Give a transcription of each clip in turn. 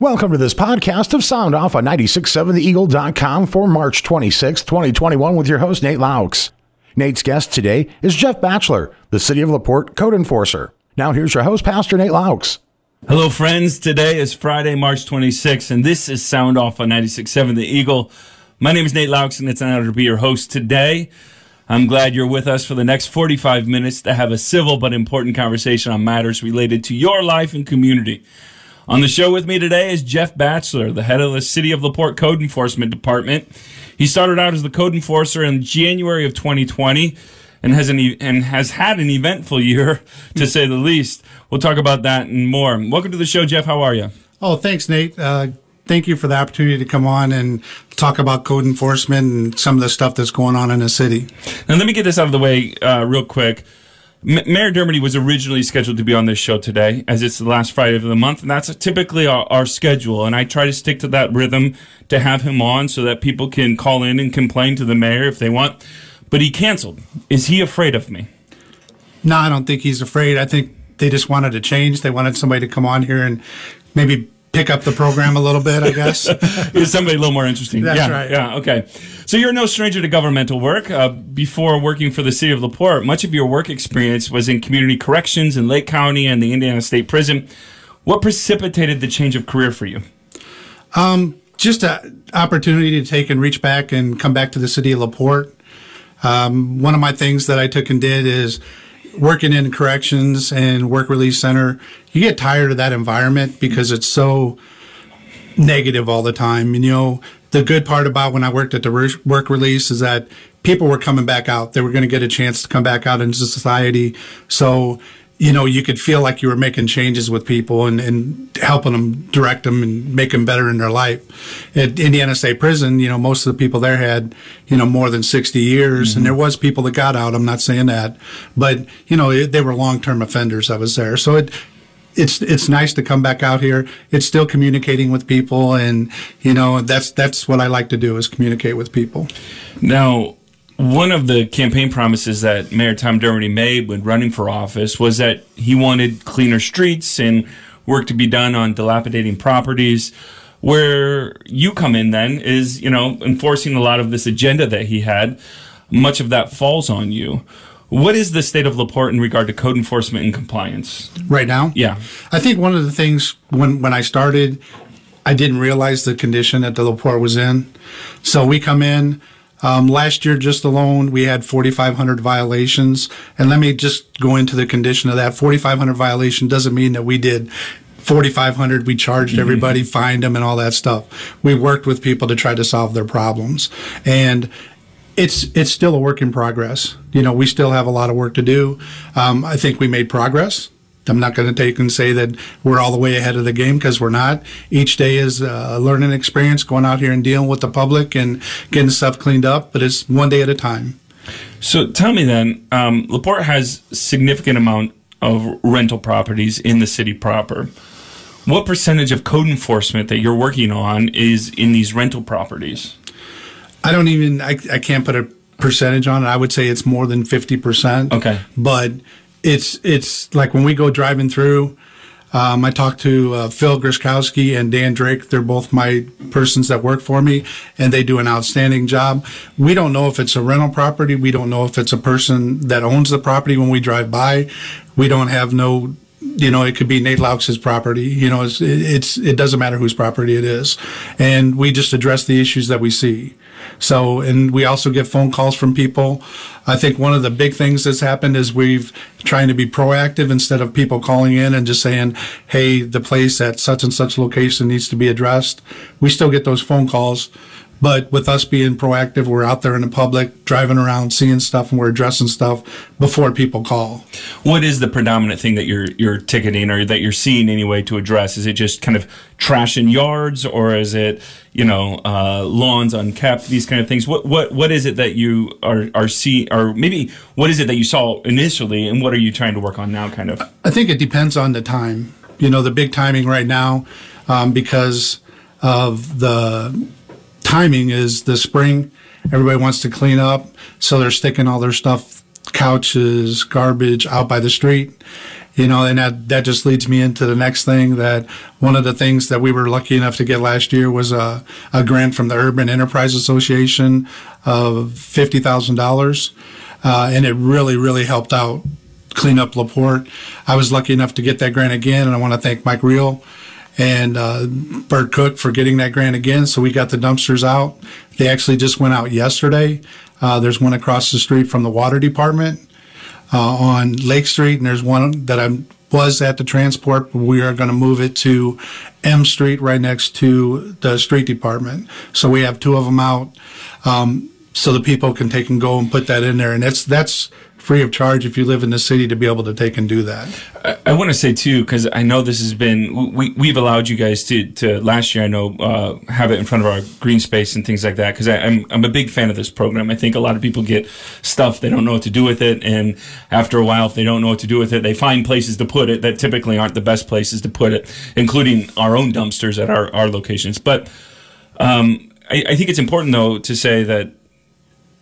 Welcome to this podcast of Sound Off on 967theeagle.com for March 26, 2021 with your host, Nate Loucks. Nate's guest today is Jeff Batchelor, the City of LaPorte code enforcer. Now here's your host, Pastor Nate Loucks. Hello, friends. Today is Friday, March 26th, and this is Sound Off on 96.7 The Eagle. My name is Nate Loucks, and it's an honor to be your host today. I'm glad you're with us for the next 45 minutes to have a civil but important conversation on matters related to your life and community. On the show with me today is Jeff Batchelor, the head of the City of LaPorte Code Enforcement Department. He started out as the code enforcer in January of 2020 and has an e- and has had an eventful year to say the least. We'll talk about that and more. Welcome to the show, Jeff. How are you? Oh, thanks, Nate. Uh, thank you for the opportunity to come on and talk about code enforcement and some of the stuff that's going on in the city. Now, let me get this out of the way uh, real quick. M- Mayor Dermody was originally scheduled to be on this show today, as it's the last Friday of the month, and that's typically our, our schedule. And I try to stick to that rhythm to have him on so that people can call in and complain to the mayor if they want. But he canceled. Is he afraid of me? No, I don't think he's afraid. I think they just wanted to change. They wanted somebody to come on here and maybe pick up the program a little bit, I guess. Is somebody a little more interesting? That's yeah, right. Yeah, okay. So you're no stranger to governmental work. Uh, before working for the city of LaPorte, much of your work experience was in community corrections in Lake County and the Indiana State Prison. What precipitated the change of career for you? just an opportunity to take and reach back and come back to the city of LaPorte. Um, one of my things that I took and did is working in corrections and work release center. You get tired of that environment because it's so negative all the time. And you know, the good part about when I worked at the re- work release is that people were coming back out. They were going to get a chance to come back out into society. So, you know, you could feel like you were making changes with people and, and helping them, direct them, and make them better in their life. At Indiana State Prison, you know, most of the people there had, you know, more than 60 years, and mm-hmm. there was people that got out. I'm not saying that, but you know, it, they were long-term offenders. I was there, so it it's it's nice to come back out here. It's still communicating with people, and you know that's that's what I like to do is communicate with people. Now, one of the campaign promises that Mayor Tom Dermody made when running for office was that he wanted cleaner streets and work to be done on dilapidating properties. Where you come in then is, you know, enforcing a lot of this agenda that he had. Much of that falls on you. What is the state of LaPorte in regard to code enforcement and compliance? Right now, Yeah. I think one of the things when when I started, I didn't realize the condition that the Laporte was in. So we come in. Um, last year, just alone, we had 4,500 violations. And let me just go into the condition of that. 4,500 violation doesn't mean that we did 4,500. We charged everybody, fined them, and all that stuff. We worked with people to try to solve their problems. And it's it's still a work in progress. You know, we still have a lot of work to do. Um, I think we made progress. I'm not going to take and say that we're all the way ahead of the game because we're not. Each day is a learning experience, going out here and dealing with the public and getting stuff cleaned up. But it's one day at a time. So tell me then, um, Laporte has significant amount of rental properties in the city proper. What percentage of code enforcement that you're working on is in these rental properties? I don't even I, I can't put a percentage on it. I would say it's more than fifty percent. Okay. but it's it's like when we go driving through. Um, I talked to uh, Phil Griskowski and Dan Drake. They're both my persons that work for me, and they do an outstanding job. We don't know if it's a rental property. We don't know if it's a person that owns the property when we drive by. We don't have no, you know, it could be Nate Loucks's property. You know, it's, it's it doesn't matter whose property it is, and we just address the issues that we see. So, and we also get phone calls from people. I think one of the big things that's happened is we've trying to be proactive instead of people calling in and just saying, "Hey, the place at such and such location needs to be addressed." We still get those phone calls, but with us being proactive, we're out there in the public, driving around, seeing stuff, and we're addressing stuff before people call. What is the predominant thing that you're you're ticketing or that you're seeing anyway to address? Is it just kind of trash in yards, or is it you know uh, lawns unkept? These kind of things. What what what is it that you are are see or maybe what is it that you saw initially, and what are you trying to work on now? Kind of. I think it depends on the time. You know, the big timing right now, um, because of the timing is the spring. Everybody wants to clean up, so they're sticking all their stuff, couches, garbage out by the street. you know, and that, that just leads me into the next thing that one of the things that we were lucky enough to get last year was a, a grant from the Urban Enterprise Association of $50,000. Uh, and it really, really helped out clean up LaPorte. I was lucky enough to get that grant again, and I want to thank Mike Reel and uh, Bert Cook for getting that grant again. So we got the dumpsters out. They actually just went out yesterday. Uh, there's one across the street from the water department uh, on Lake Street, and there's one that I was at the transport. But we are going to move it to M Street, right next to the street department. So we have two of them out. Um, so the people can take and go and put that in there, and that's that's free of charge if you live in the city to be able to take and do that. I, I want to say too, because I know this has been we we've allowed you guys to to last year. I know uh, have it in front of our green space and things like that. Because I'm I'm a big fan of this program. I think a lot of people get stuff they don't know what to do with it, and after a while, if they don't know what to do with it, they find places to put it that typically aren't the best places to put it, including our own dumpsters at our our locations. But um, I, I think it's important though to say that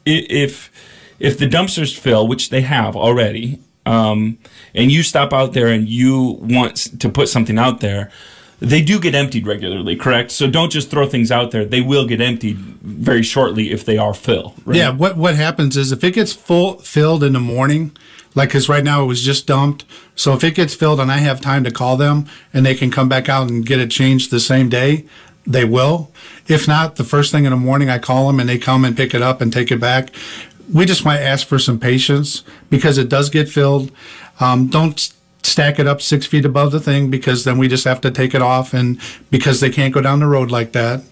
if if the dumpsters fill, which they have already, um, and you stop out there and you want to put something out there, they do get emptied regularly, correct? So don't just throw things out there. They will get emptied very shortly if they are full. Right? Yeah. What what happens is if it gets full filled in the morning, like because right now it was just dumped. So if it gets filled and I have time to call them and they can come back out and get it changed the same day, they will. If not, the first thing in the morning I call them and they come and pick it up and take it back we just might ask for some patience because it does get filled. Um, don't stack it up six feet above the thing because then we just have to take it off and because they can't go down the road like that.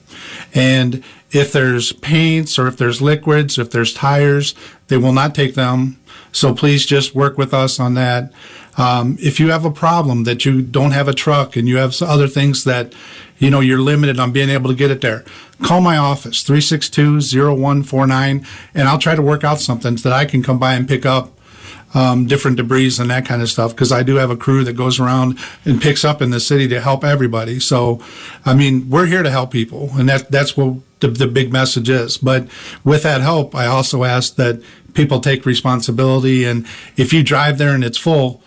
And if there's paints or if there's liquids, if there's tires, they will not take them. So please just work with us on that. Um, if you have a problem that you don't have a truck and you have other things that, you know, you're limited on being able to get it there, call my office, 362-0149, and I'll try to work out something so that I can come by and pick up um, different debris and that kind of stuff because I do have a crew that goes around and picks up in the city to help everybody. So, I mean, we're here to help people, and that that's what the, the big message is. But with that help, I also ask that people take responsibility, and if you drive there and it's full,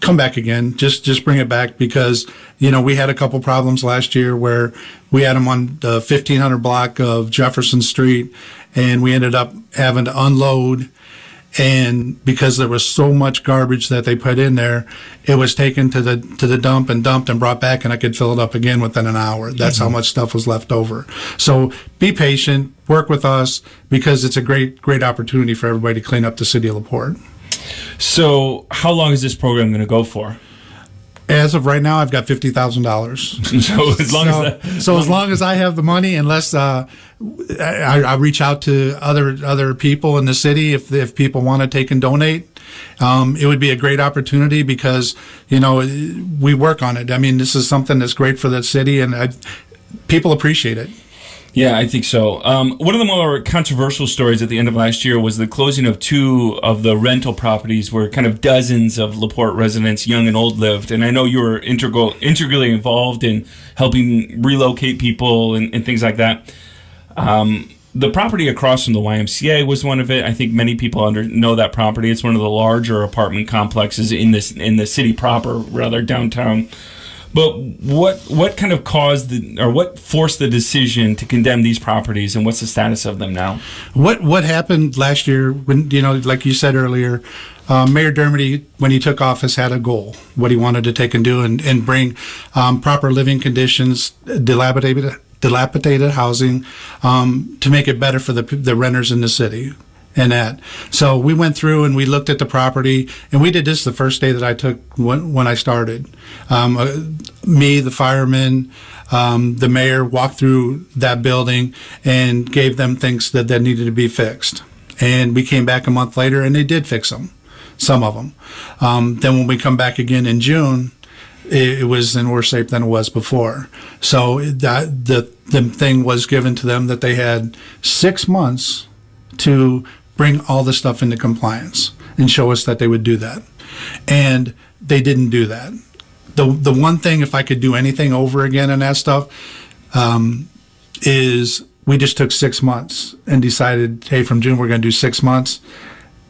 come back again. Just just bring it back because you know we had a couple problems last year where we had them on the 1500 block of Jefferson Street, and we ended up having to unload. And because there was so much garbage that they put in there, it was taken to the to the dump and dumped and brought back, and I could fill it up again within an hour. That's mm-hmm. how much stuff was left over. So be patient, work with us because it's a great great opportunity for everybody to clean up the city of Laporte. So, how long is this program going to go for? As of right now, I've got fifty thousand dollars. so as long so, as that, so as long as I have the money, unless uh, I, I, reach out to other other people in the city, if if people want to take and donate, um, it would be a great opportunity because you know we work on it. I mean, this is something that's great for the city, and I, people appreciate it. Yeah, I think so. Um, one of the more controversial stories at the end of last year was the closing of two of the rental properties where kind of dozens of LaPorte residents, young and old, lived. And I know you were integral, integrally involved in helping relocate people and, and things like that. Um, the property across from the YMCA was one of it. I think many people under know that property. It's one of the larger apartment complexes in this in the city proper, rather downtown. But what what kind of caused the or what forced the decision to condemn these properties, and what's the status of them now? What what happened last year when you know, like you said earlier, uh, Mayor Dermody, when he took office, had a goal, what he wanted to take and do, and, and bring um, proper living conditions, dilapidated dilapidated housing, um, to make it better for the the renters in the city and that. So we went through and we looked at the property, and we did this the first day that I took when, when I started. Um, uh, me, the firemen, um, the mayor walked through that building and gave them things that, that needed to be fixed. And we came back a month later, and they did fix them, some of them. Um, then when we come back again in June, it, it was in worse shape than it was before. So that the the thing was given to them that they had six months to bring all the stuff into compliance and show us that they would do that. And they didn't do that. The, the one thing, if I could do anything over again in that stuff, um, is we just took six months and decided, hey, from June we're going to do six months.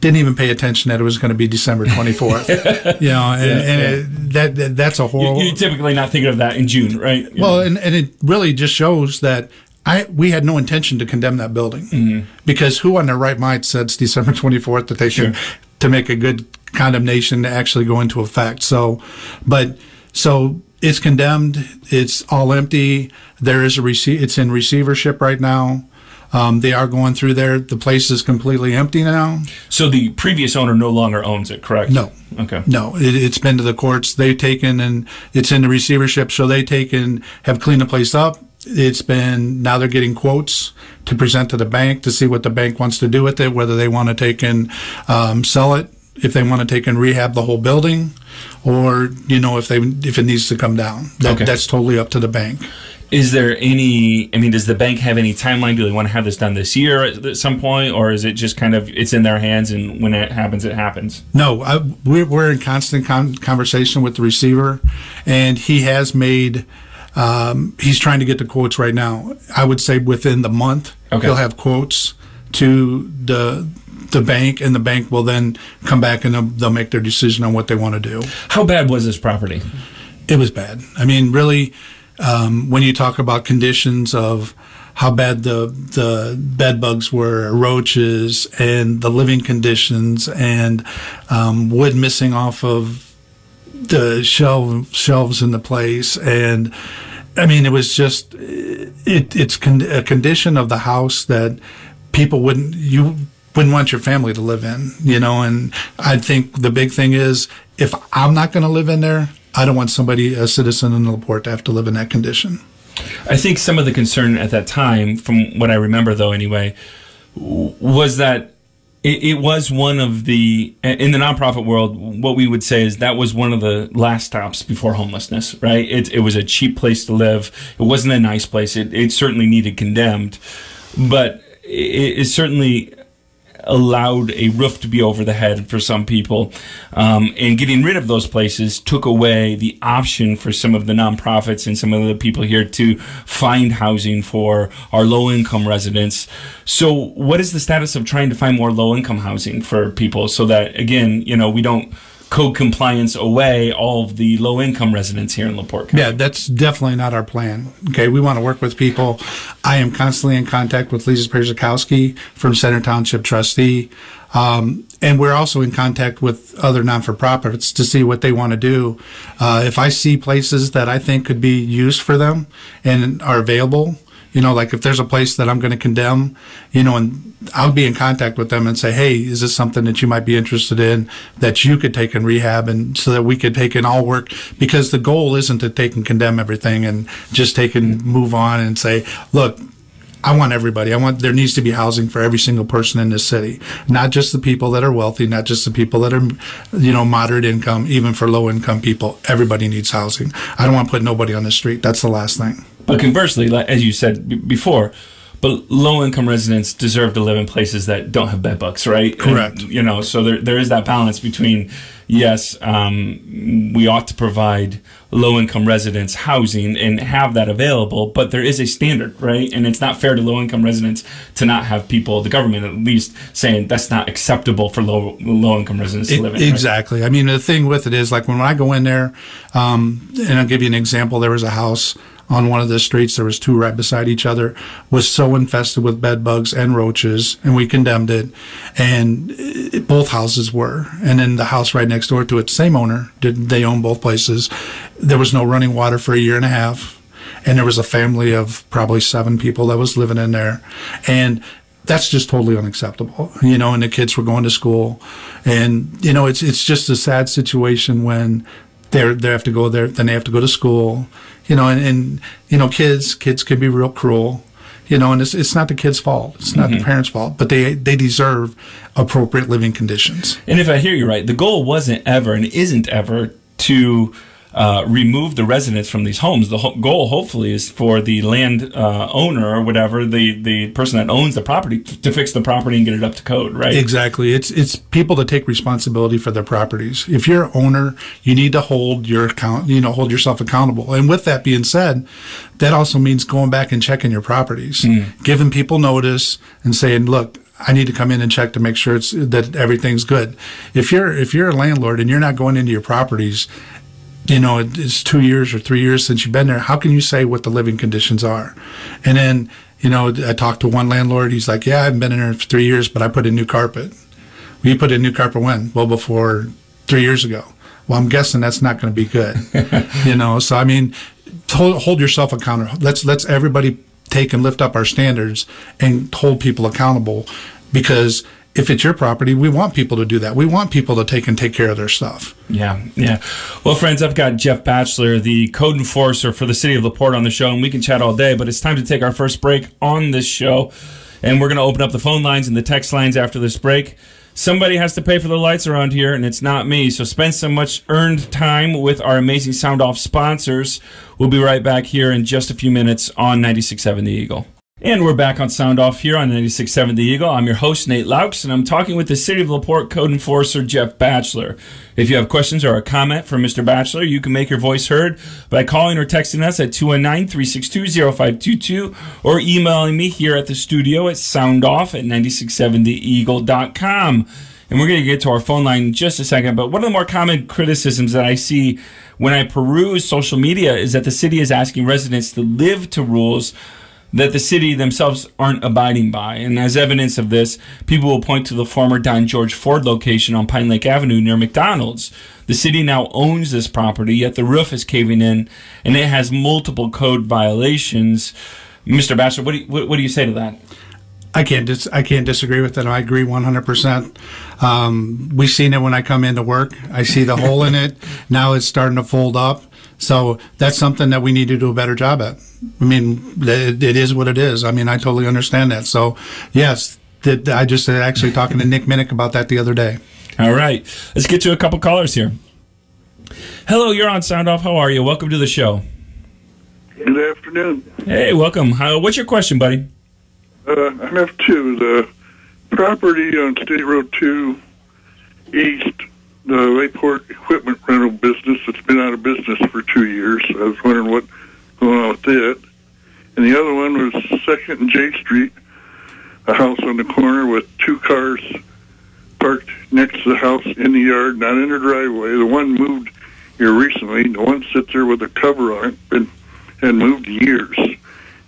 didn't even pay attention that it was going to be December 24th. you know, and, and it, that, that that's a horrible. You're typically not thinking of that in June, right? You Well, know. and, and it really just shows that I we had no intention to condemn that building because who on their right mind says December 24th that they should to make a good condemnation to actually go into effect. So, but so it's condemned. It's all empty. There is a receipt. It's in receivership right now. Um, they are going through there. The place is completely empty now. so the previous owner no longer owns it, correct? No. Okay. No, it, it's been to the courts. They've taken and it's in the receivership. So they taken have cleaned the place up. It's been now they're getting quotes to present to the bank to see what the bank wants to do with it, whether they want to take and um, sell it, if they want to take and rehab the whole building, or you know if they if it needs to come down. That, Okay. That's totally up to the bank. Is there any? I mean, does the bank have any timeline? Do they want to have this done this year at, some point, or is it just kind of it's in their hands and when it happens, it happens? No, I, we're, we're in constant con- conversation with the receiver, and he has made. Um, he's trying to get the quotes right now. I would say within the month, Okay. he'll have quotes to the the bank, and the bank will then come back and they'll, they'll make their decision on what they want to do. How bad was this property? It was bad. I mean, really, um, when you talk about conditions of how bad the the bed bugs were, roaches, and the living conditions, and um, wood missing off of the shelf shelves in the place, and I mean, it was just it, it's con- a condition of the house that people wouldn't you wouldn't want your family to live in, you know. And I think the big thing is if I'm not going to live in there, I don't want somebody, a citizen in Laporte, to have to live in that condition. I think some of the concern at that time, from what I remember though, anyway, was that it, it was one of the in the nonprofit world. What we would say is that was one of the last stops before homelessness. Right? It, it was a cheap place to live. It wasn't a nice place. It, it certainly needed condemned, but it, it certainly allowed a roof to be over the head for some people. Um, and getting rid of those places took away the option for some of the nonprofits and some of the people here to find housing for our low income residents. So, what is the status of trying to find more low income housing for people so that, again, you know, we don't code compliance away all of the low income residents here in LaPorte County? Yeah, that's definitely not our plan. Okay, we want to work with people. I am constantly in contact with Lisa Perzakowski from Center Township trustee. Um, and we're also in contact with other non-for-profits to see what they want to do. Uh, if I see places that I think could be used for them and are available, you know, like if there's a place that I'm going to condemn, you know, and I'll be in contact with them and say, hey, is this something that you might be interested in that you could take and rehab and so that we could take and all work? Because the goal isn't to take and condemn everything and just take and mm-hmm. move on and say, look, I want everybody. I want there needs to be housing for every single person in this city, not just the people that are wealthy, not just the people that are, you know, moderate income. Even for low income people, everybody needs housing. I don't want to put nobody on the street. That's the last thing. But conversely, like, as you said b- before, but low income residents deserve to live in places that don't have bed bugs, right? Correct. And, you know, so there, there is that balance between, yes, um, we ought to provide low income residents housing and have that available, but there is a standard, right? And it's not fair to low income residents to not have people, the government at least, saying that's not acceptable for low low income residents to live in. right? Exactly. I mean, the thing with it is like when I go in there, um, and I'll give you an example. There was a house on one of the streets. There was two right beside each other. Was so infested with bed bugs and roaches, and we condemned it. And it, both houses were. And then the house right next door to it, same owner. Did they own both places? There was no running water for a year and a half, and there was a family of probably seven people that was living in there, and that's just totally unacceptable, you know. And the kids were going to school, and you know, it's it's just a sad situation when they're they have to go there, then they have to go to school, you know, and, and you know, kids kids can be real cruel, you know, and it's it's not the kids' fault, it's not the mm-hmm. parents' fault, but they they deserve appropriate living conditions. And if I hear you right, the goal wasn't ever and isn't ever to uh, remove the residents from these homes. The ho- goal, hopefully, is for the land uh, owner or whatever, the, the person that owns the property, t- to fix the property and get it up to code, right? Exactly. It's it's people to take responsibility for their properties. If you're an owner, you need to hold your account, you know, hold yourself accountable. And with that being said, that also means going back and checking your properties, giving people notice and saying, "Look, I need to come in and check to make sure it's that everything's good. If you're if you're a landlord and you're not going into your properties, you know it's two years or three years since you've been there. How can you say what the living conditions are? And then you know I talked to one landlord. He's like, "Yeah, I haven't been in there for three years, but I put in new carpet." We put in new carpet when? Well, before three years ago. Well, I'm guessing that's not going to be good. you know, so I mean, hold, hold yourself accountable. Let's let's everybody take and lift up our standards and hold people accountable because if it's your property, we want people to do that. We want people to take and take care of their stuff. Yeah, yeah. Well, friends, I've got Jeff Batchelor, the code enforcer for the city of LaPorte, on the show, and we can chat all day, but it's time to take our first break on this show. And we're going to open up the phone lines and the text lines after this break. Somebody has to pay for the lights around here, and it's not me. So spend some much earned time with our amazing Sound Off sponsors. We'll be right back here in just a few minutes on 96.7 The Eagle. And we're back on Sound Off here on 96.7 The Eagle. I'm your host, Nate Loucks, and I'm talking with the City of LaPorte Code Enforcer, Jeff Batchelor. If you have questions or a comment for Mr. Batchelor, you can make your voice heard by calling or texting us at 219-362-0522 or emailing me here at the studio at soundoff at 967theeagle.com. And we're going to get to our phone line in just a second. But one of the more common criticisms that I see when I peruse social media is that the city is asking residents to live to rules that the city themselves aren't abiding by. And as evidence of this, people will point to the former Don George Ford location on Pine Lake Avenue near McDonald's. The city now owns this property, yet the roof is caving in and it has multiple code violations. Mr. Batchelor, what do you, what, what do you say to that? I can't dis- I can't disagree with that. I agree 100%. Um, we've seen it when I come into work. I see the hole in it. Now it's starting to fold up. So that's something that we need to do a better job at. I mean, it, it is what it is. I mean, I totally understand that. So, yes, th- I just actually talking to Nick Minnick about that the other day. All right, let's get to a couple callers here. Hello, you're on Sound Off. How are you? Welcome to the show. Good afternoon. Hey, welcome. How, what's your question, buddy? Uh, I have two. The property on State Road 2 East, Uh, the Lakeport equipment rental business that's been out of business for two years. I was wondering what's going on with that. And the other one was Second and J Street, a house on the corner with two cars parked next to the house in the yard, not in the driveway. The one moved here recently. The one sits there with a cover on it, and moved years.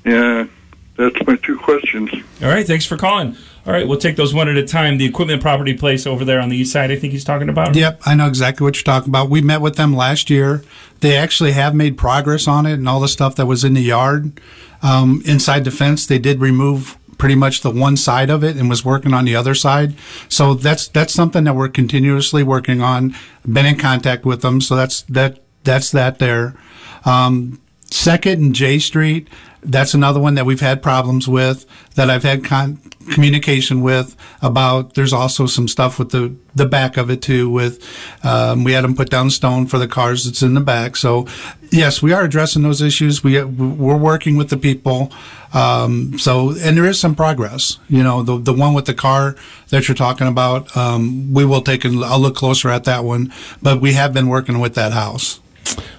And that's my two questions. All right, thanks for calling. All right, we'll take those one at a time. The equipment property place over there on the east side, I think he's talking about. Yep, I know exactly what you're talking about. We met with them last year. They actually have made progress on it and all the stuff that was in the yard. Um, inside the fence, they did remove pretty much the one side of it and was working on the other side. So that's that's something that we're continuously working on. Been in contact with them, so that's that that's that there. Um, Second and J Street, that's another one that we've had problems with that I've had con- communication with about. There's also some stuff with the the back of it too. With um, we had them put down stone for the cars that's in the back. So yes, we are addressing those issues. We we're working with the people. Um, so and there is some progress. You know, the the one with the car that you're talking about, um, we will take a, a look closer at that one. But we have been working with that house.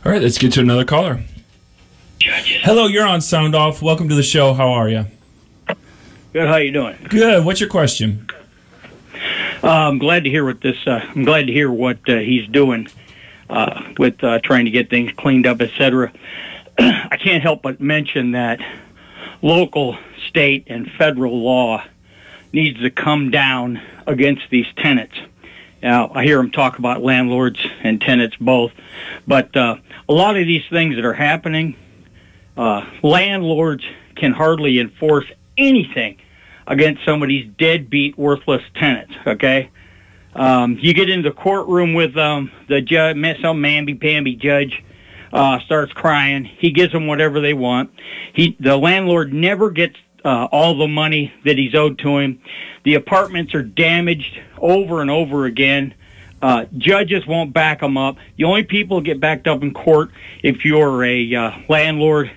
All right, let's get to another caller. Hello, you're on Sound Off. Welcome to the show. How are you? Good. How you doing? Good. What's your question? Uh, I'm glad to hear what this. Uh, I'm glad to hear what uh, he's doing uh, with uh, trying to get things cleaned up, etc. I can't help but mention that local, state, and federal law needs to come down against these tenants. Now, I hear them talk about landlords and tenants both, but uh, a lot of these things that are happening uh, landlords can hardly enforce anything against somebody's deadbeat, worthless tenants. Okay, um, you get into the courtroom with um, the judge, some mamby-pamby judge uh, starts crying. He gives them whatever they want. He, the landlord, never gets uh, all the money that he's owed to him. The apartments are damaged over and over again. Uh, judges won't back them up. The only people get backed up in court if you're a uh, landlord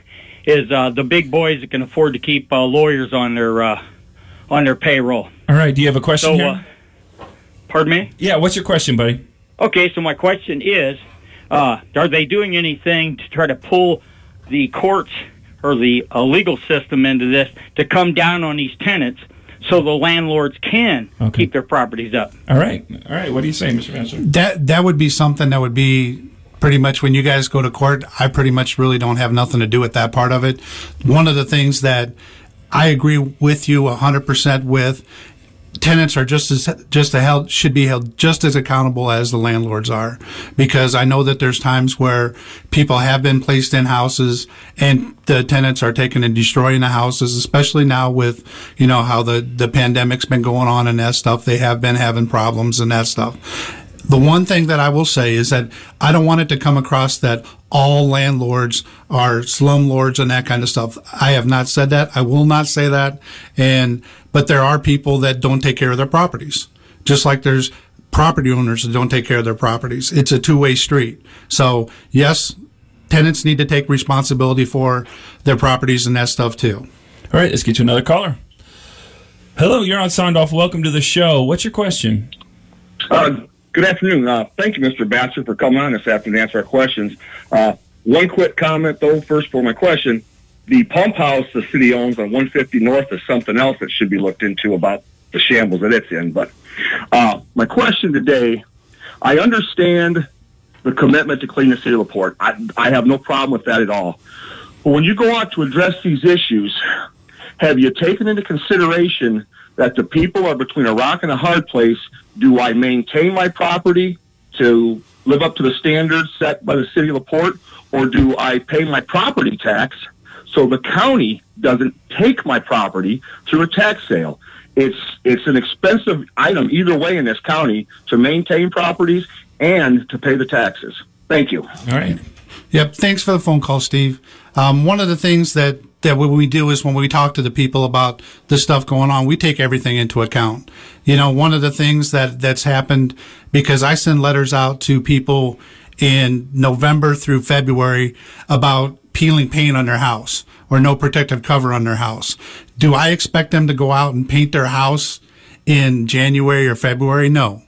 is uh, the big boys that can afford to keep uh, lawyers on their uh, on their payroll. All right. Do you have a question So, here? uh, pardon me. yeah. What's your question, buddy? Okay, so my question is, uh, are they doing anything to try to pull the courts or the uh, legal system into this to come down on these tenants so the landlords can Okay. keep their properties up. All right. All right. What do you say, Mr. Batchelor? That that would be something that would be pretty much when you guys go to court. I pretty much really don't have nothing to do with that part of it. One of the things that I agree with you hundred percent with. Tenants are just as just held should be held just as accountable as the landlords are, because I know that there's times where people have been placed in houses and the tenants are taking and destroying the houses, especially now with you know how the the pandemic's been going on and that stuff. They have been having problems and that stuff. The one thing that I will say is that I don't want it to come across that all landlords are slumlords and that kind of stuff. I have not said that. I will not say that. And, but there are people that don't take care of their properties. Just like there's property owners that don't take care of their properties. It's a two-way street. So yes, tenants need to take responsibility for their properties and that stuff too. All right. Let's get to another caller. Hello. You're on Sound Off. Welcome to the show. What's your question? Uh, good afternoon. Uh, thank you, Mr. Batcher, for coming on this afternoon to answer our questions. Uh, one quick comment, though, first for my question. The pump house the city owns on 150 North is something else that should be looked into about the shambles that it's in. But uh, my question today, I understand the commitment to clean the city of. I, I have no problem with that at all. But when you go out to address these issues, have you taken into consideration that the people are between a rock and a hard place? Do I maintain my property to live up to the standards set by the city of LaPorte, or do I pay my property tax so the county doesn't take my property through a tax sale? It's it's an expensive item either way in this county to maintain properties and to pay the taxes. Thank you. All right. Yep. Thanks for the phone call, Steve. Um, one of the things that that what we do is when we talk to the people about the stuff going on, we take everything into account. You know, one of the things that that's happened because I send letters out to people in November through February about peeling paint on their house or no protective cover on their house. Do I expect them to go out and paint their house in January or February? No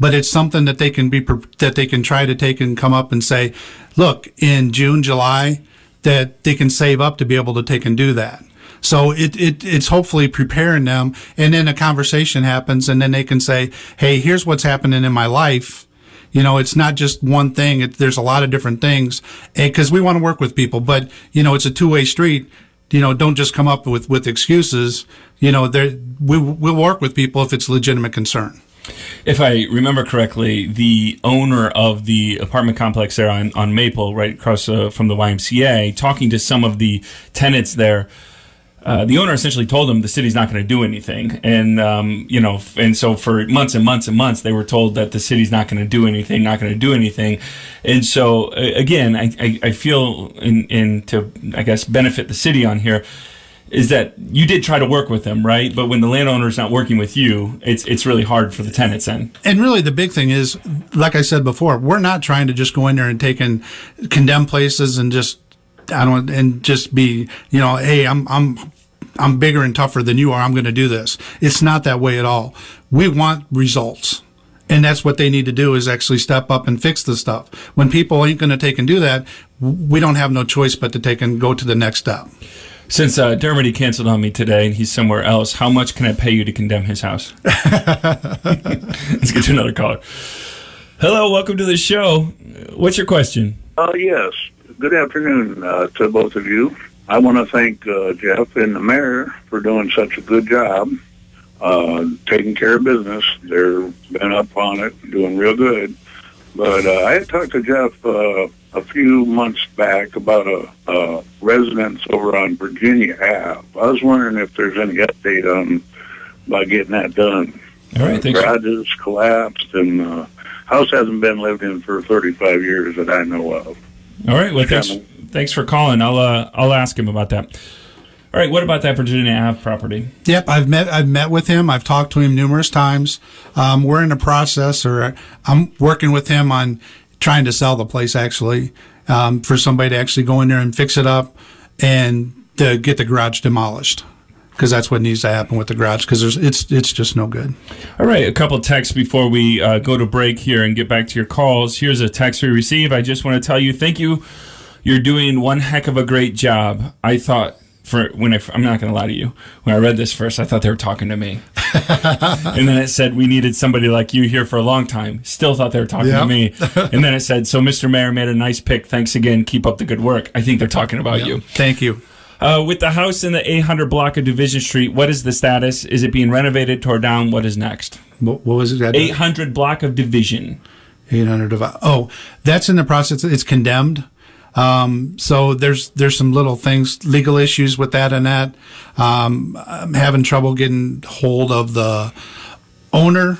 but it's something that they can be that they can try to take and come up and say, look, in June, July, that they can save up to be able to take and do that. So it, it it's hopefully preparing them, and then a conversation happens, and then they can say, hey, here's what's happening in my life. You know, it's not just one thing. It, there's a lot of different things, eh, because we want to work with people, but you know, it's a two way street. You know, don't just come up with with excuses. You know, there we we'll work with people if it's legitimate concern. If I remember correctly, the owner of the apartment complex there on, on Maple, right across uh, from the YMCA, talking to some of the tenants there, uh, the owner essentially told them the city's not going to do anything, and um, you know, and so for months and months and months, they were told that the city's not going to do anything, not going to do anything, and so again, I, I, I feel in, in to I guess benefit the city on here is that you did try to work with them, right? But when the landowner's not working with you, it's it's really hard for the tenants then. And really, the big thing is, like I said before, we're not trying to just go in there and take and condemn places and just, I don't, and just be, you know, hey, I'm, I'm, I'm bigger and tougher than you are. I'm going to do this. It's not that way at all. We want results. And that's what they need to do is actually step up and fix the stuff. When people ain't going to take and do that, we don't have no choice but to take and go to the next step. Since uh, Dermody canceled on me today and he's somewhere else, how much can I pay you to condemn his house? Let's get to another caller. Hello, welcome to the show. What's your question? Uh, yes. Good afternoon uh, to both of you. I want to thank uh, Jeff and the mayor for doing such a good job uh, taking care of business. They're been up on it, doing real good. But uh, I had talked to Jeff uh, a few months back about a, a residence over on Virginia Ave. I was wondering if there's any update on by getting that done. All right, thanks. Garages collapsed and uh, house hasn't been lived in for 35 years that I know of. All right, well, thanks, thanks for calling. I'll uh, I'll ask him about that. All right, what about that Virginia Ave property? Yep, I've met I've met with him. I've talked to him numerous times. Um, we're in the process, or I'm working with him on trying to sell the place actually um, for somebody to actually go in there and fix it up and to get the garage demolished because that's what needs to happen with the garage because it's it's just no good. All right, a couple texts before we uh, go to break here and get back to your calls. Here's a text we received. I just want to tell you thank you. You're doing one heck of a great job. I thought for when I, I'm not going to lie to you. When I read this first, I thought they were talking to me, and then it said we needed somebody like you here for a long time. Still thought they were talking Yep. to me, and then it said, "So, Mr. Mayor made a nice pick. Thanks again. Keep up the good work." I think they're talking about you. Thank you. Uh, with the house in the 800 block of Division Street, what is the status? Is it being renovated, tore down? What is next? What, what was it? 800 block of Division. 800 of oh that's in the process it's condemned um, so there's there's some little things legal issues with that and that. Um, i'm having trouble getting hold of the owner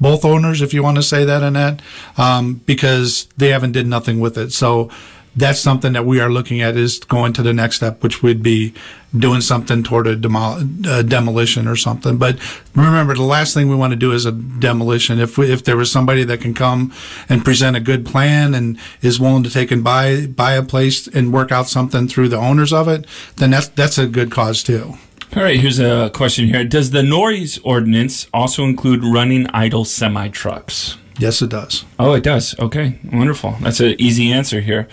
both owners if you want to say that and that um, because they haven't did nothing with it. So that's something that we are looking at is going to the next step which would be doing something toward a demol- uh, demolition or something but remember the last thing we want to do is a demolition if we, if there was somebody that can come and present a good plan and is willing to take and buy buy a place and work out something through the owners of it then that's that's a good cause too All right, here's a question here. Does the noise ordinance also include running idle semi trucks? yes it does Oh, it does. Okay, wonderful. That's an easy answer here.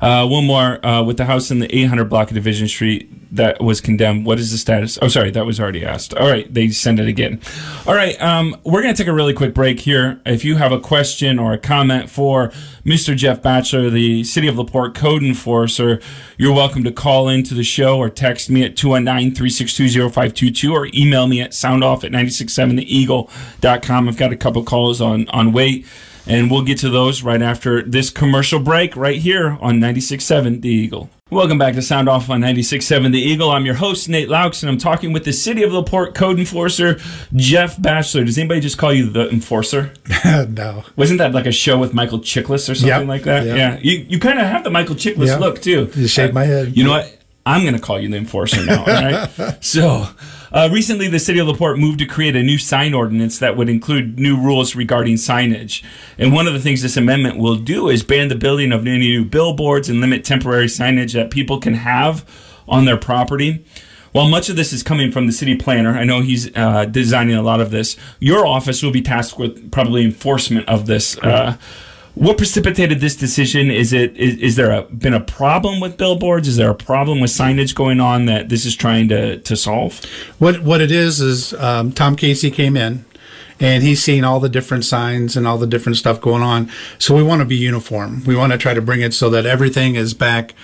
Uh, one more uh, with the house in the 800 block of Division Street that was condemned. What is the status? Oh, sorry, that was already asked. All right, they send it again. All right, um, we're going to take a really quick break here. If you have a question or a comment for Mr. Jeff Batchelor, the City of LaPorte code enforcer, you're welcome to call into the show or text me at 219 362 0522 or email me at soundoff at 967theeagle.com. I've got a couple calls on, on wait. And we'll get to those right after this commercial break right here on 96.7 The Eagle. Welcome back to Sound Off on 96.7 The Eagle. I'm your host, Nate Loucks, and I'm talking with the City of LaPorte code enforcer, Jeff Batchelor. Does anybody just call you the enforcer? no Wasn't that like a show with Michael Chiklis or something Yep. like that? Yep. Yeah. You, you kind of have the Michael Chiklis Yep. look, too. You shake uh, my head. You know what? I'm going to call you the enforcer now. All right. so, uh, recently, the city of Laporte moved to create a new sign ordinance that would include new rules regarding signage. And one of the things this amendment will do is ban the building of any new billboards and limit temporary signage that people can have on their property. While much of this is coming from the city planner, I know he's uh, designing a lot of this. Your office will be tasked with probably enforcement of this. Uh, what precipitated this decision? Is it is, is there a, been a problem with billboards? Is there a problem with signage going on that this is trying to, to solve? What what it is is um, Tom Casey came in, and he's seen all the different signs and all the different stuff going on. So we want to be uniform. We want to try to bring it so that everything is back,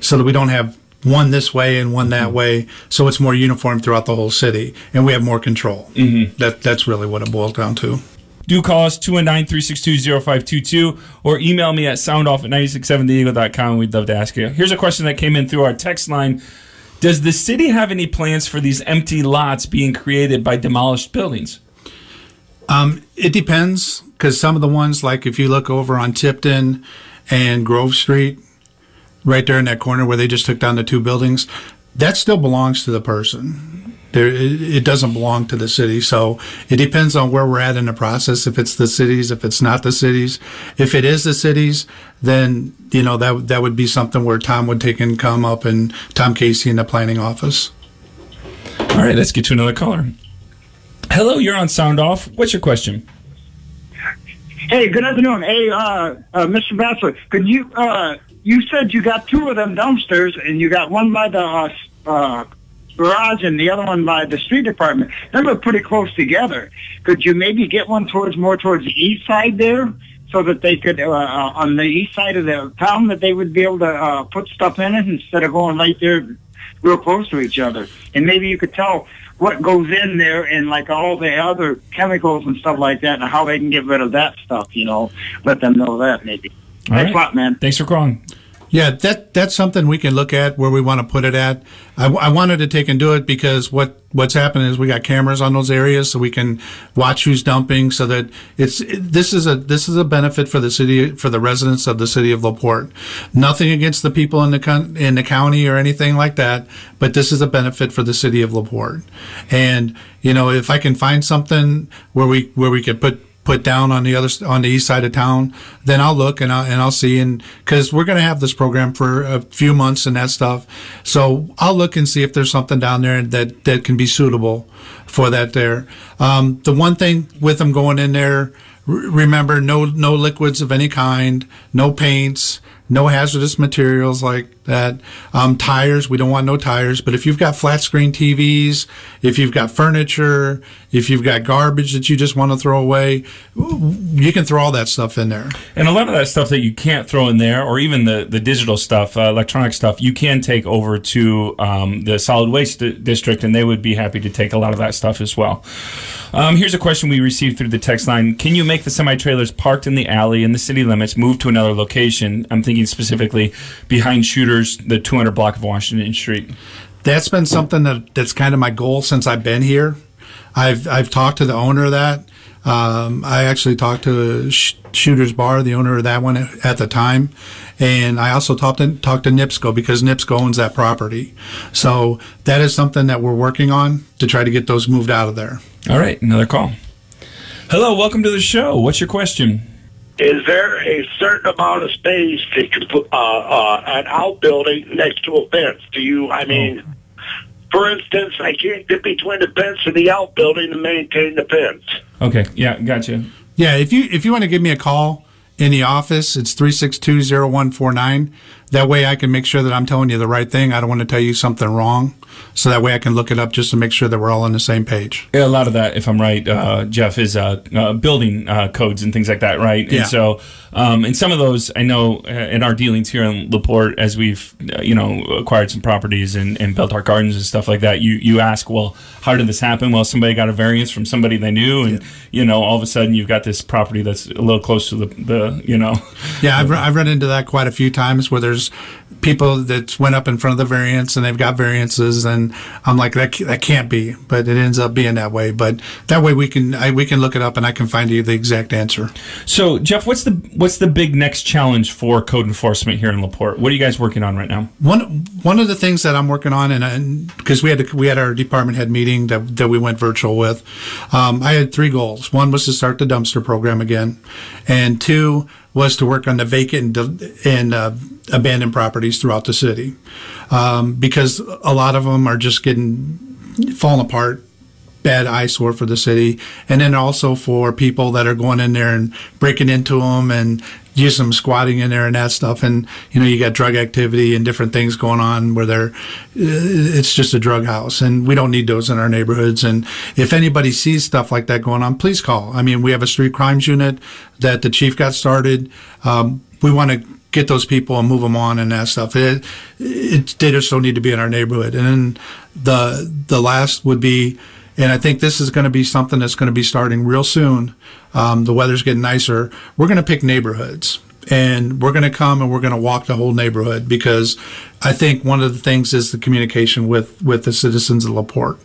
so that we don't have one this way and one that way. So it's more uniform throughout the whole city, and we have more control. Mm-hmm. That that's really what it boils down to. Do call us 219-362-0522 or email me at soundoff at 967theeagle.com. We'd love to ask you. Here's a question that came in through our text line. Does the city have any plans for these empty lots being created by demolished buildings? Um, it depends because some of the ones, like if you look over on Tipton and Grove Street, right there in that corner where they just took down the two buildings, that still belongs to the person. There, it, it doesn't belong to the city. So it depends on where we're at in the process. If it's the cities, if it's not the cities, if it is the cities, then you know that that would be something where Tom would take and come up and Tom Casey in the planning office. All right, let's get to another caller. Hello, you're on Sound Off. What's your question? Hey, good afternoon. Hey, uh, uh, Mr. Batchelor, could you, uh, you said you got two of them downstairs and you got one by the, uh, uh, garage and the other one by the street department. They look pretty close together. Could you maybe get one towards, more towards the east side there? So that they could, uh, uh, on the east side of the town, that they would be able to, uh, put stuff in it instead of going right there real close to each other. And maybe you could tell what goes in there and like all the other chemicals and stuff like that and how they can get rid of that stuff, you know. Let them know that maybe. All Thanks right. a lot, man. Thanks for calling. Yeah, that that's something we can look at where we want to put it at. I, I wanted to take and do it because what what's happening is we got cameras on those areas so we can watch who's dumping. So that it's this is a this is a benefit for the city for the residents of the city of Laporte. Nothing against the people in the in the county or anything like that, but this is a benefit for the city of Laporte. And you know, if I can find something where we where we could put put down on the other on the east side of town, then I'll look and I'll and I'll see and because we're going to have this program for a few months and that stuff, so I'll look and see if there's something down there that that can be suitable for that there. Um, the one thing with them going in there, remember no no liquids of any kind, no paints, no hazardous materials like that um, tires we don't want no tires but if you've got flat screen tvs if you've got furniture if you've got garbage that you just want to throw away you can throw all that stuff in there And a lot of that stuff that you can't throw in there, or even the, the digital stuff, uh, electronic stuff, you can take over to um, the solid waste di- district, and they would be happy to take a lot of that stuff as well. Um, here's a question we received through the text line: Can you make the semi trailers parked in the alley in the city limits move to another location? I'm thinking specifically behind Shooters, the 200 block of Washington Street. that's been something that that's kind of my goal since I've been here. I've I've talked to the owner of that. Um, I actually talked to Sh- Shooter's Bar, the owner of that one at the time, and I also talked to talked to NIPSCO because NIPSCO owns that property. So that is something that we're working on to try to get those moved out of there. All right, another call. Hello, welcome to the show. What's your question? Is there a certain amount of space that you put uh, uh, an outbuilding next to a fence? Do you? I mean, for instance, I can't get between the fence and the outbuilding to maintain the fence. Okay, yeah, gotcha. Yeah, if you if you want to give me a call in the office, it's 362-0149. That way I can make sure that I'm telling you the right thing. I don't want to tell you something wrong. So that way I can look it up just to make sure that we're all on the same page. Yeah, a lot of that, if I'm right, uh, Jeff, is uh, uh, building uh, codes and things like that, right? Yeah. And so, um, and some of those, I know uh, in our dealings here in Laporte, as we've, uh, you know, acquired some properties and, and built our gardens and stuff like that, you, you ask, well, how did this happen? Well, somebody got a variance from somebody they knew, and, you know, all of a sudden you've got this property that's a little close to the, the you know. Yeah, I've, I've run into that quite a few times where there's people that went up in front of the variance and they've got variances and I'm like that that can't be, but it ends up being that way. But that way we can I, we can look it up and I can find you the exact answer. So, Jeff, what's the what's the big next challenge for code enforcement here in Laporte? What are you guys working on right now? One one of the things that I'm working on, and because we had to, we had our department head meeting that that we went virtual with, um, I had three goals. One was to start the dumpster program again, and two was to work on the vacant and, uh, abandoned properties throughout the city, um, because a lot of them are just getting falling apart bad eyesore for the city, and then also for people that are going in there and breaking into them and use some squatting in there and that stuff. And you know, you got drug activity and different things going on where they're it's just a drug house, and we don't need those in our neighborhoods. And if anybody sees stuff like that going on, please call. I mean, we have a street crimes unit that the chief got started. Um, we want to get those people and move them on and that stuff. It, it, they just don't need to be in our neighborhood. And then the the last would be, and I think this is going to be something that's going to be starting real soon. Um, the weather's getting nicer. We're going to pick neighborhoods. And we're going to come and we're going to walk the whole neighborhood because I think one of the things is the communication with, with the citizens of Laporte.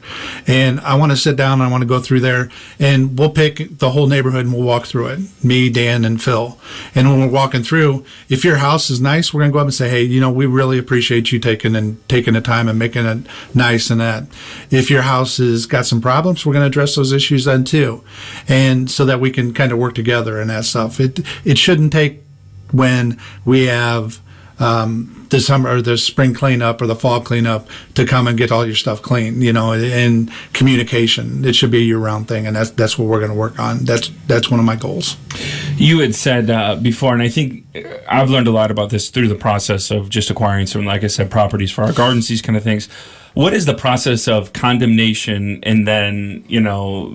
And I want to sit down and I want to go through there and we'll pick the whole neighborhood and we'll walk through it. Me, Dan, and Phil. And when we're walking through, if your house is nice, we're going to go up and say, Hey, you know, we really appreciate you taking and taking the time and making it nice and that. If your house has got some problems, we're going to address those issues then too. And so that we can kind of work together and that stuff. It, it shouldn't take when we have um, the summer or the spring cleanup or the fall cleanup to come and get all your stuff clean, you know, and communication. It should be a year round thing, and that's that's what we're going to work on. That's that's one of my goals. You had said uh, before, and I think uh, I've learned a lot about this through the process of just acquiring some, like I said, properties for our gardens, these kind of things. What is the process of condemnation, and then you know?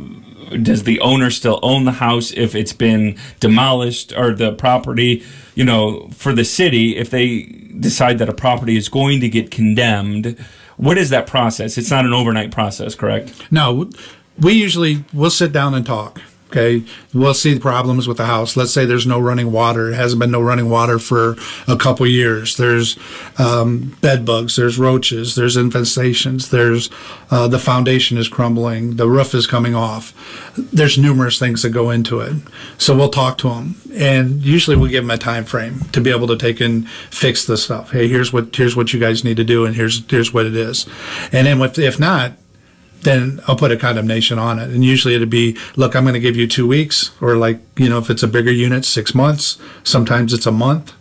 Does the owner still own the house if it's been demolished or the property, you know, for the city, if they decide that a property is going to get condemned, what is that process? It's not an overnight process, correct? No, we usually we'll sit down and talk. Okay, we'll see the problems with the house. Let's say there's no running water. It hasn't been no running water for a couple years. There's um, bed bugs. There's roaches. There's infestations. There's uh, the foundation is crumbling. The roof is coming off. There's numerous things that go into it. So we'll talk to them, and usually we give them a time frame to be able to take and fix the stuff. Hey, here's what here's what you guys need to do, and here's here's what it is. And then if if not, then I'll put a condemnation on it. And usually it'd be, look, I'm going to give you two weeks, or like, you know, if it's a bigger unit, six months. Sometimes it's a month.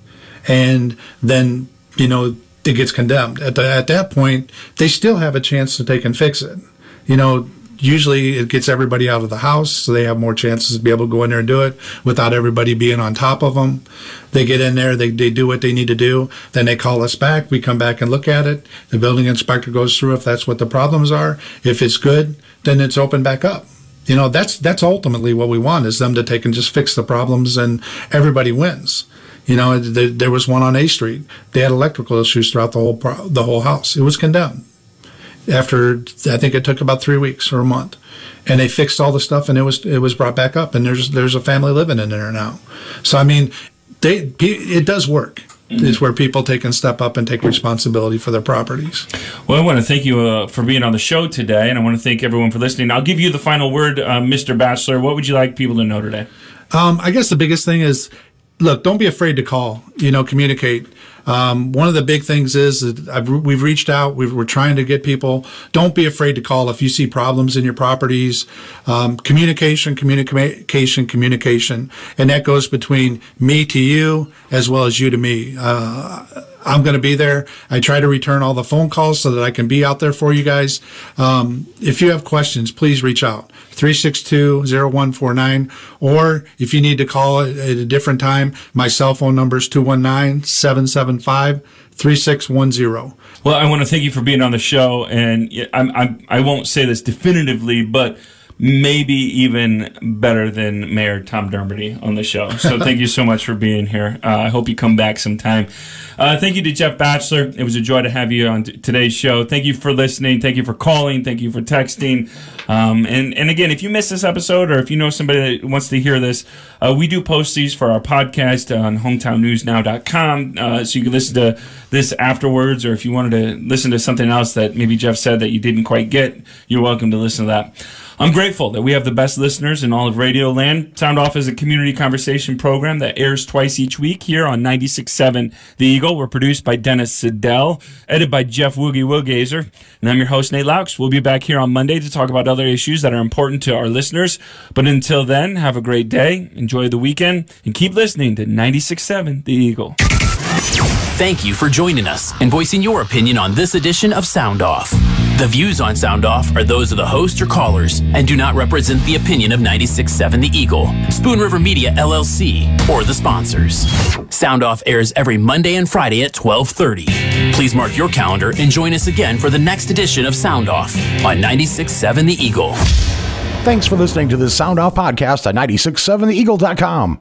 And then, you know, it gets condemned. At, the, at that point, they still have a chance to take and fix it. You know, usually it gets everybody out of the house, so they have more chances to be able to go in there and do it without everybody being on top of them. They get in there, they, they do what they need to do, then they call us back. We come back and look at it. The building inspector goes through if that's what the problems are. If it's good, then it's open back up. You know, that's that's ultimately what we want is them to take and just fix the problems and everybody wins. You know, there, was one on A Street. They had electrical issues throughout the whole the whole house. It was condemned after I think it took about three weeks or a month, and they fixed all the stuff and it was it was brought back up. And there's there's a family living in there now. So I mean, they it does work. It's where people take and step up and take responsibility for their properties. Well, I want to thank you uh, for being on the show today, and I want to thank everyone for listening. I'll give you the final word, uh, Mr. Batchelor. What would you like people to know today? Um, I guess the biggest thing is, look, don't be afraid to call. You know, communicate. Um, one of the big things is that I've, we've reached out. we are trying to get people. Don't be afraid to call if you see problems in your properties. Um, communication, communication, communication, and that goes between me to you as well as you to me. Uh, I'm going to be there. I try to return all the phone calls so that I can be out there for you guys. Um, if you have questions, please reach out 362-0149 or if you need to call at a different time, my cell phone number is 219-775-3610. Well, I want to thank you for being on the show and I'm, I'm, I won't say this definitively, but maybe even better than Mayor Tom Dermody on the show. So thank you so much for being here. Uh, I hope you come back sometime. Uh, thank you to Jeff Batchelor. It was a joy to have you on t- today's show. Thank you for listening. Thank you for calling. Thank you for texting. Um, and, and again, if you missed this episode or if you know somebody that wants to hear this, uh, we do post these for our podcast on hometownnewsnow.com. Uh, so you can listen to this afterwards, or if you wanted to listen to something else that maybe Jeff said that you didn't quite get, you're welcome to listen to that. I'm grateful that we have the best listeners in all of Radio Land. Sound Off is a community conversation program that airs twice each week here on 96.7 The Eagle. We're produced by Dennis Siddall, edited by Jeff Woogie Wuggazer, and I'm your host, Nate Loucks. We'll be back here on Monday to talk about other issues that are important to our listeners. But until then, have a great day, enjoy the weekend, and keep listening to 96.7 The Eagle. Thank you for joining us and voicing your opinion on this edition of Sound Off. The views on Sound Off are those of the host or callers and do not represent the opinion of 96.7 The Eagle, Spoon River Media LLC, or the sponsors. Sound Off airs every Monday and Friday at 12:30. Please mark your calendar and join us again for the next edition of Sound Off on 96.7 The Eagle. Thanks for listening to the Sound Off podcast at 967theeagle.com.